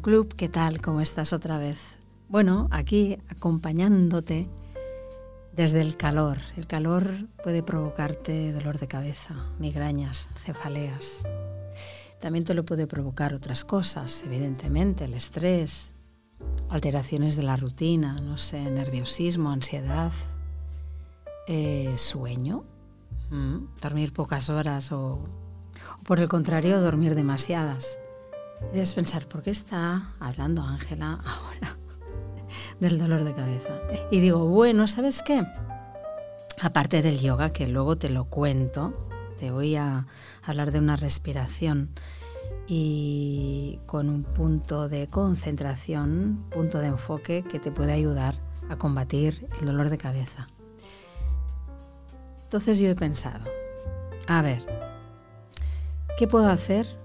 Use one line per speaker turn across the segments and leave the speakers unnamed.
Club, ¿qué tal? ¿Cómo estás otra vez? Bueno, aquí acompañándote desde el calor. El calor puede provocarte dolor de cabeza, migrañas, cefaleas. También te lo puede provocar otras cosas, evidentemente, el estrés, alteraciones de la rutina, no sé, nerviosismo, ansiedad, eh, sueño, dormir pocas horas o, por el contrario, dormir demasiadas. Debes pensar, ¿por qué está hablando Ángela ahora del dolor de cabeza? Y digo, bueno, ¿sabes qué? Aparte del yoga, que luego te lo cuento, te voy a hablar de una respiración y con un punto de concentración, punto de enfoque que te puede ayudar a combatir el dolor de cabeza. Entonces yo he pensado, a ver, ¿qué puedo hacer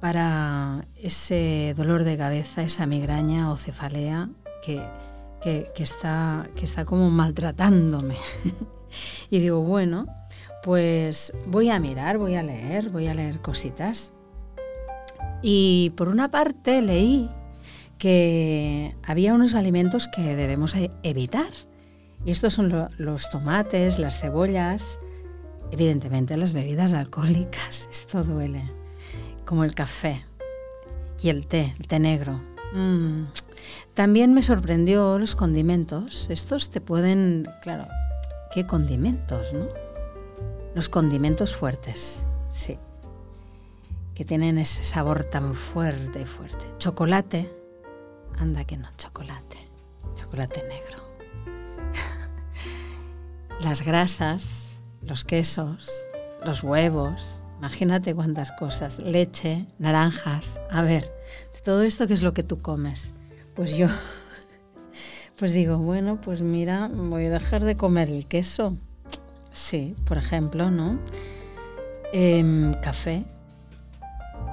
para ese dolor de cabeza, esa migraña o cefalea que, está, que está como maltratándome. y digo, bueno, pues voy a mirar, voy a leer, voy a leer cositas. Y por una parte leí que había unos alimentos que debemos e-, evitar. Y estos son los tomates, las cebollas, evidentemente las bebidas alcohólicas. Esto duele como el café y el té, el té negro. Mm. También me sorprendió los condimentos. Estos te pueden, claro, ¿qué condimentos, no? Los condimentos fuertes, sí, que tienen ese sabor tan fuerte y fuerte. Chocolate, anda que no, chocolate, chocolate negro. Las grasas, los quesos, los huevos, Imagínate cuántas cosas. Leche, naranjas. A ver, todo esto, ¿qué es lo que tú comes? Pues yo, pues digo, bueno, pues mira, voy a dejar de comer el queso. Sí, por ejemplo, ¿no? Em, café,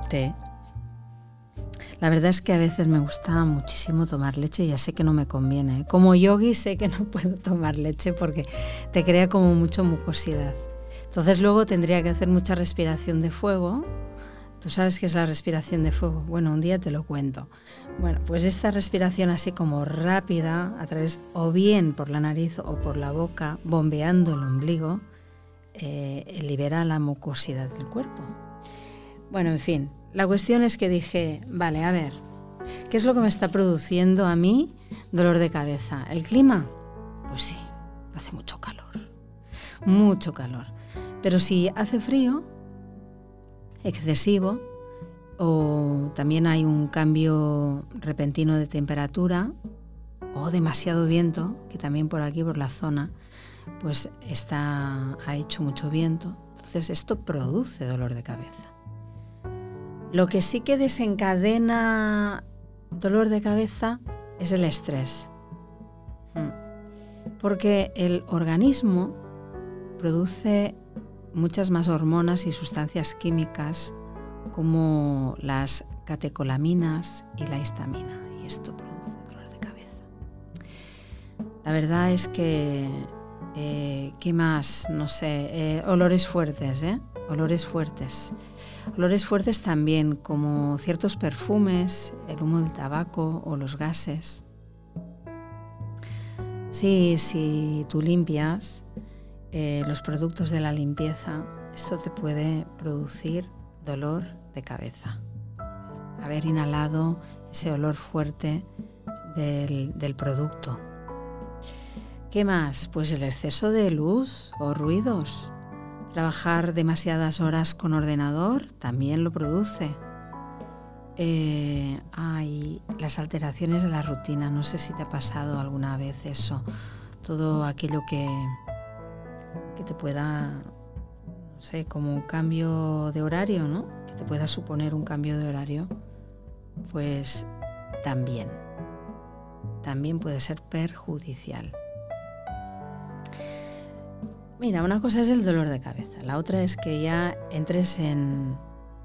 té. La verdad es que a veces me gusta muchísimo tomar leche y ya sé que no me conviene. ¿eh? Como yogi sé que no puedo tomar leche porque te crea como mucho mucosidad. Entonces luego tendría que hacer mucha respiración de fuego. ¿Tú sabes qué es la respiración de fuego? Bueno, un día te lo cuento. Bueno, pues esta respiración así como rápida, a través o bien por la nariz o por la boca, bombeando el ombligo, eh, libera la mucosidad del cuerpo. Bueno, en fin, la cuestión es que dije, vale, a ver, ¿qué es lo que me está produciendo a mí dolor de cabeza? ¿El clima? Pues sí, hace mucho calor, mucho calor. Pero si hace frío excesivo o también hay un cambio repentino de temperatura o demasiado viento, que también por aquí, por la zona, pues está, ha hecho mucho viento, entonces esto produce dolor de cabeza. Lo que sí que desencadena dolor de cabeza es el estrés, hmm. porque el organismo produce muchas más hormonas y sustancias químicas como las catecolaminas y la histamina, y esto produce dolor de cabeza. La verdad es que, eh, ¿qué más? No sé, eh, olores fuertes, ¿eh? Olores fuertes. Olores fuertes también, como ciertos perfumes, el humo del tabaco o los gases. Sí, si tú limpias, eh, los productos de la limpieza, esto te puede producir dolor de cabeza. Haber inhalado ese olor fuerte del, producto. ¿Qué más? Pues el exceso de luz o ruidos. Trabajar demasiadas horas con ordenador también lo produce. Eh, hay las alteraciones de la rutina. No sé si te ha pasado alguna vez eso. Todo aquello que, que te pueda, no sé, como un cambio de horario, ¿no? Que te pueda suponer un cambio de horario, pues también, también puede ser perjudicial. Mira, una cosa es el dolor de cabeza, la otra es que ya entres en,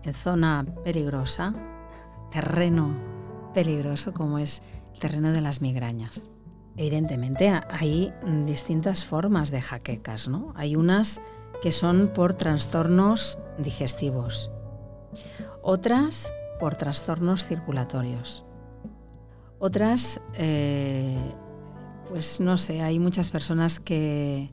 en zona peligrosa, terreno peligroso como es el terreno de las migrañas. Evidentemente hay distintas formas de jaquecas, ¿no? Hay unas que son por trastornos digestivos, otras por trastornos circulatorios. Otras, eh, pues no sé, hay muchas personas que,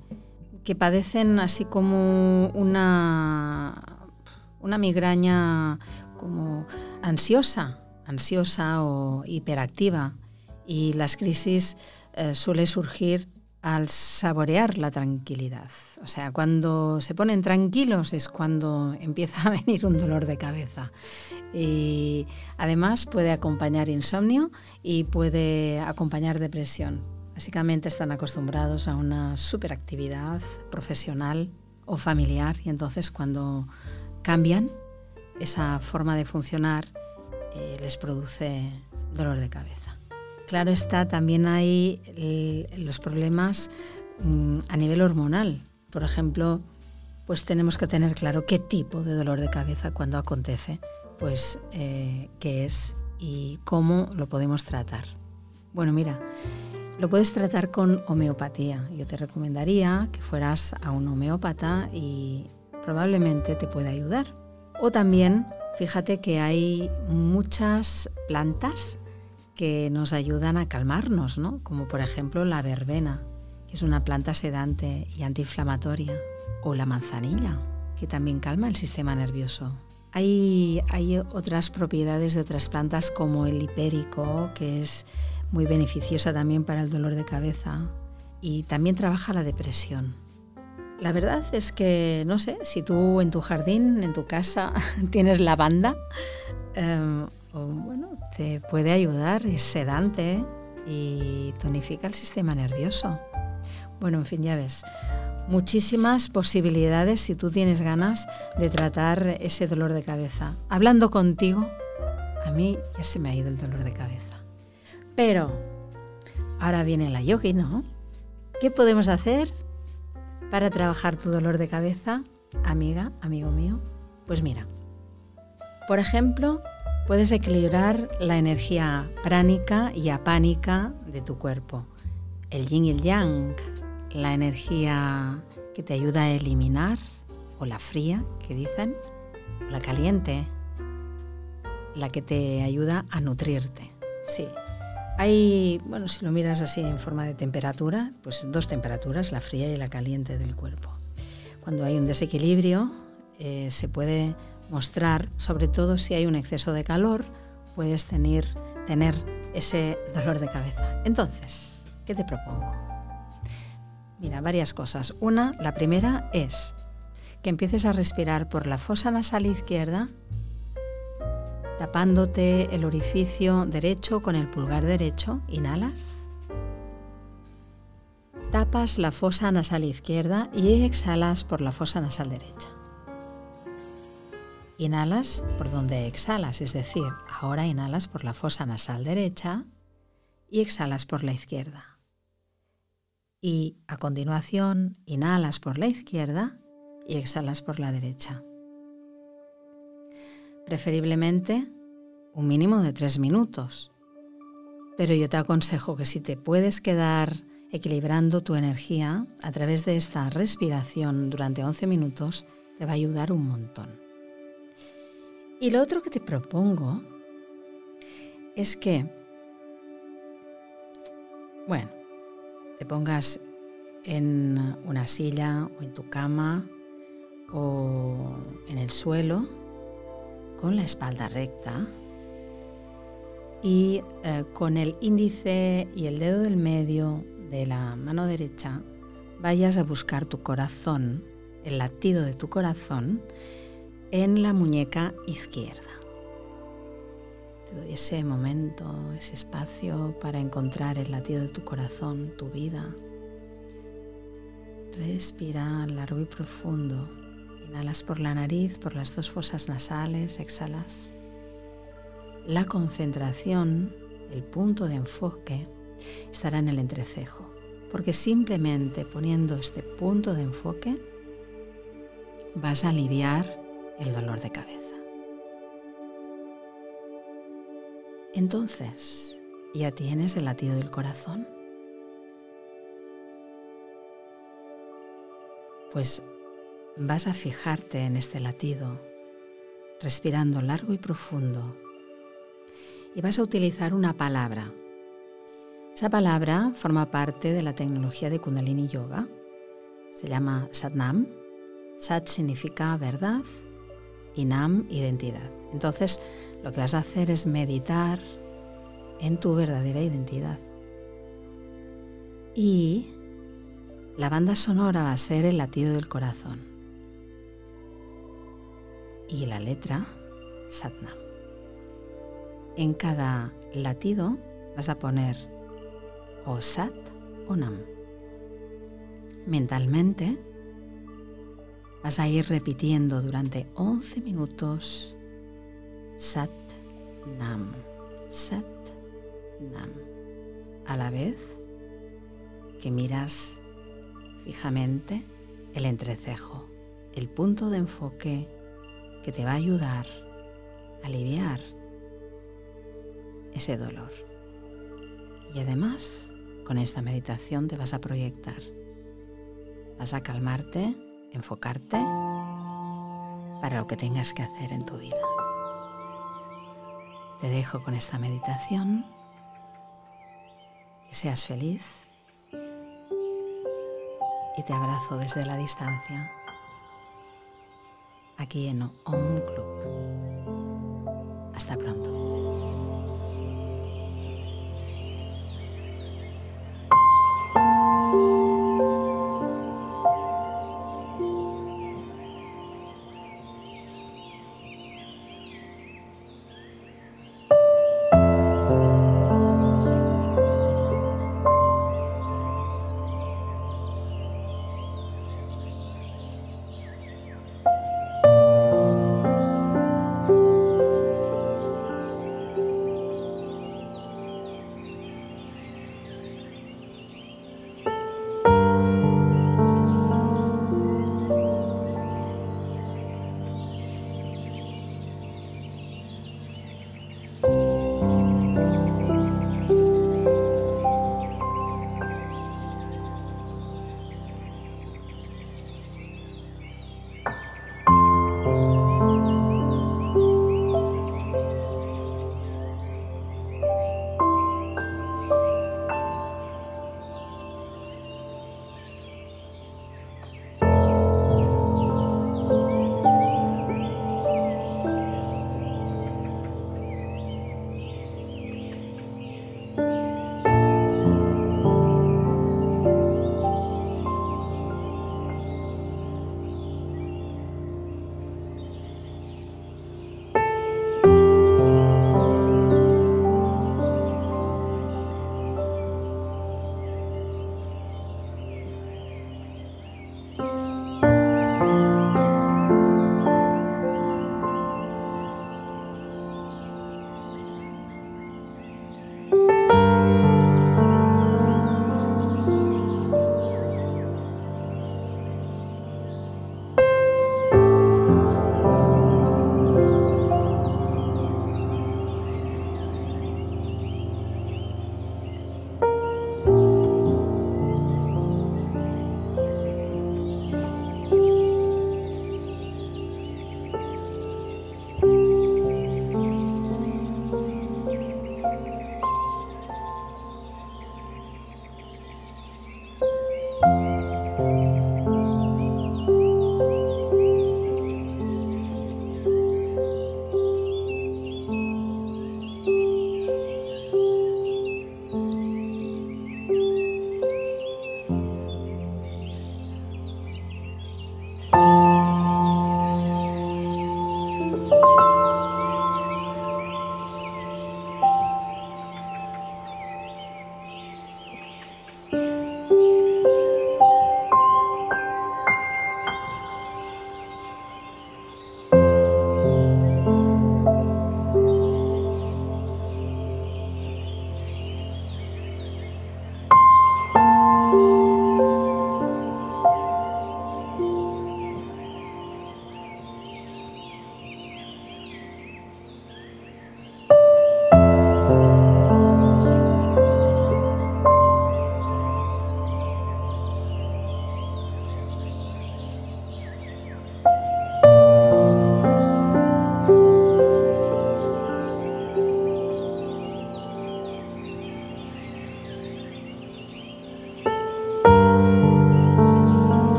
que padecen así como una, una migraña como ansiosa, ansiosa o hiperactiva. Y las crisis eh, suele surgir al saborear la tranquilidad. O sea, cuando se ponen tranquilos es cuando empieza a venir un dolor de cabeza. Y además puede acompañar insomnio y puede acompañar depresión. Básicamente están acostumbrados a una superactividad profesional o familiar y entonces cuando cambian esa forma de funcionar eh, les produce dolor de cabeza. Claro está, también hay los problemas mm, a nivel hormonal. Por ejemplo, pues tenemos que tener claro qué tipo de dolor de cabeza cuando acontece, pues eh, qué es y cómo lo podemos tratar. Bueno, mira, lo puedes tratar con homeopatía. Yo te recomendaría que fueras a un homeópata y probablemente te pueda ayudar. O también, fíjate que hay muchas plantas que nos ayudan a calmarnos, ¿no? como por ejemplo la verbena, que es una planta sedante y antiinflamatoria, o la manzanilla, que también calma el sistema nervioso. Hay, hay otras propiedades de otras plantas como el hipérico, que es muy beneficiosa también para el dolor de cabeza y también trabaja la depresión. La verdad es que, no sé, si tú en tu jardín, en tu casa, tienes lavanda, eh, bueno, te puede ayudar, es sedante y tonifica el sistema nervioso. Bueno, en fin, ya ves, muchísimas posibilidades si tú tienes ganas de tratar ese dolor de cabeza. Hablando contigo, a mí ya se me ha ido el dolor de cabeza. Pero ahora viene la yogi, ¿no? ¿Qué podemos hacer para trabajar tu dolor de cabeza, amiga, amigo mío? Pues mira, por ejemplo, puedes equilibrar la energía pránica y apánica de tu cuerpo. El yin y el yang, la energía que te ayuda a eliminar, o la fría, que dicen, o la caliente, la que te ayuda a nutrirte. Sí. Hay, bueno, si lo miras así en forma de temperatura, pues dos temperaturas, la fría y la caliente del cuerpo. Cuando hay un desequilibrio, eh, se puede mostrar, sobre todo si hay un exceso de calor, puedes tener, ese dolor de cabeza. Entonces, ¿qué te propongo? Mira, varias cosas. Una, la primera es que empieces a respirar por la fosa nasal izquierda, tapándote el orificio derecho con el pulgar derecho. Inhalas. Tapas la fosa nasal izquierda y exhalas por la fosa nasal derecha. Inhalas por donde exhalas, es decir, ahora inhalas por la fosa nasal derecha y exhalas por la izquierda. Y a continuación inhalas por la izquierda y exhalas por la derecha. Preferiblemente un mínimo de tres minutos. Pero yo te aconsejo que si te puedes quedar equilibrando tu energía a través de esta respiración durante 11 minutos, te va a ayudar un montón. Y lo otro que te propongo es que, bueno, te pongas en una silla o en tu cama o en el suelo con la espalda recta y eh, con el índice y el dedo del medio de la mano derecha vayas a buscar tu corazón, el latido de tu corazón en la muñeca izquierda. Te doy ese momento, ese espacio para encontrar el latido de tu corazón, tu vida. Respira largo y profundo. Inhalas por la nariz, por las dos fosas nasales, exhalas. La concentración, el punto de enfoque, estará en el entrecejo, porque simplemente poniendo este punto de enfoque vas a aliviar el dolor de cabeza. Entonces, ¿ya tienes el latido del corazón? Pues vas a fijarte en este latido, respirando largo y profundo y vas a utilizar una palabra. Esa palabra forma parte de la tecnología de Kundalini Yoga. Se llama Satnam. Sat significa verdad y Nam identidad. Entonces, lo que vas a hacer es meditar en tu verdadera identidad. Y la banda sonora va a ser el latido del corazón. Y la letra, Satnam. En cada latido vas a poner o Sat o Nam. Mentalmente vas a ir repitiendo durante 11 minutos Sat Nam, Sat Nam, a la vez que miras fijamente el entrecejo, el punto de enfoque que te va a ayudar a aliviar ese dolor. Y además, con esta meditación te vas a proyectar. Vas a calmarte, enfocarte para lo que tengas que hacer en tu vida. Te dejo con esta meditación. Que seas feliz y te abrazo desde la distancia, aquí en Home Club. Hasta pronto.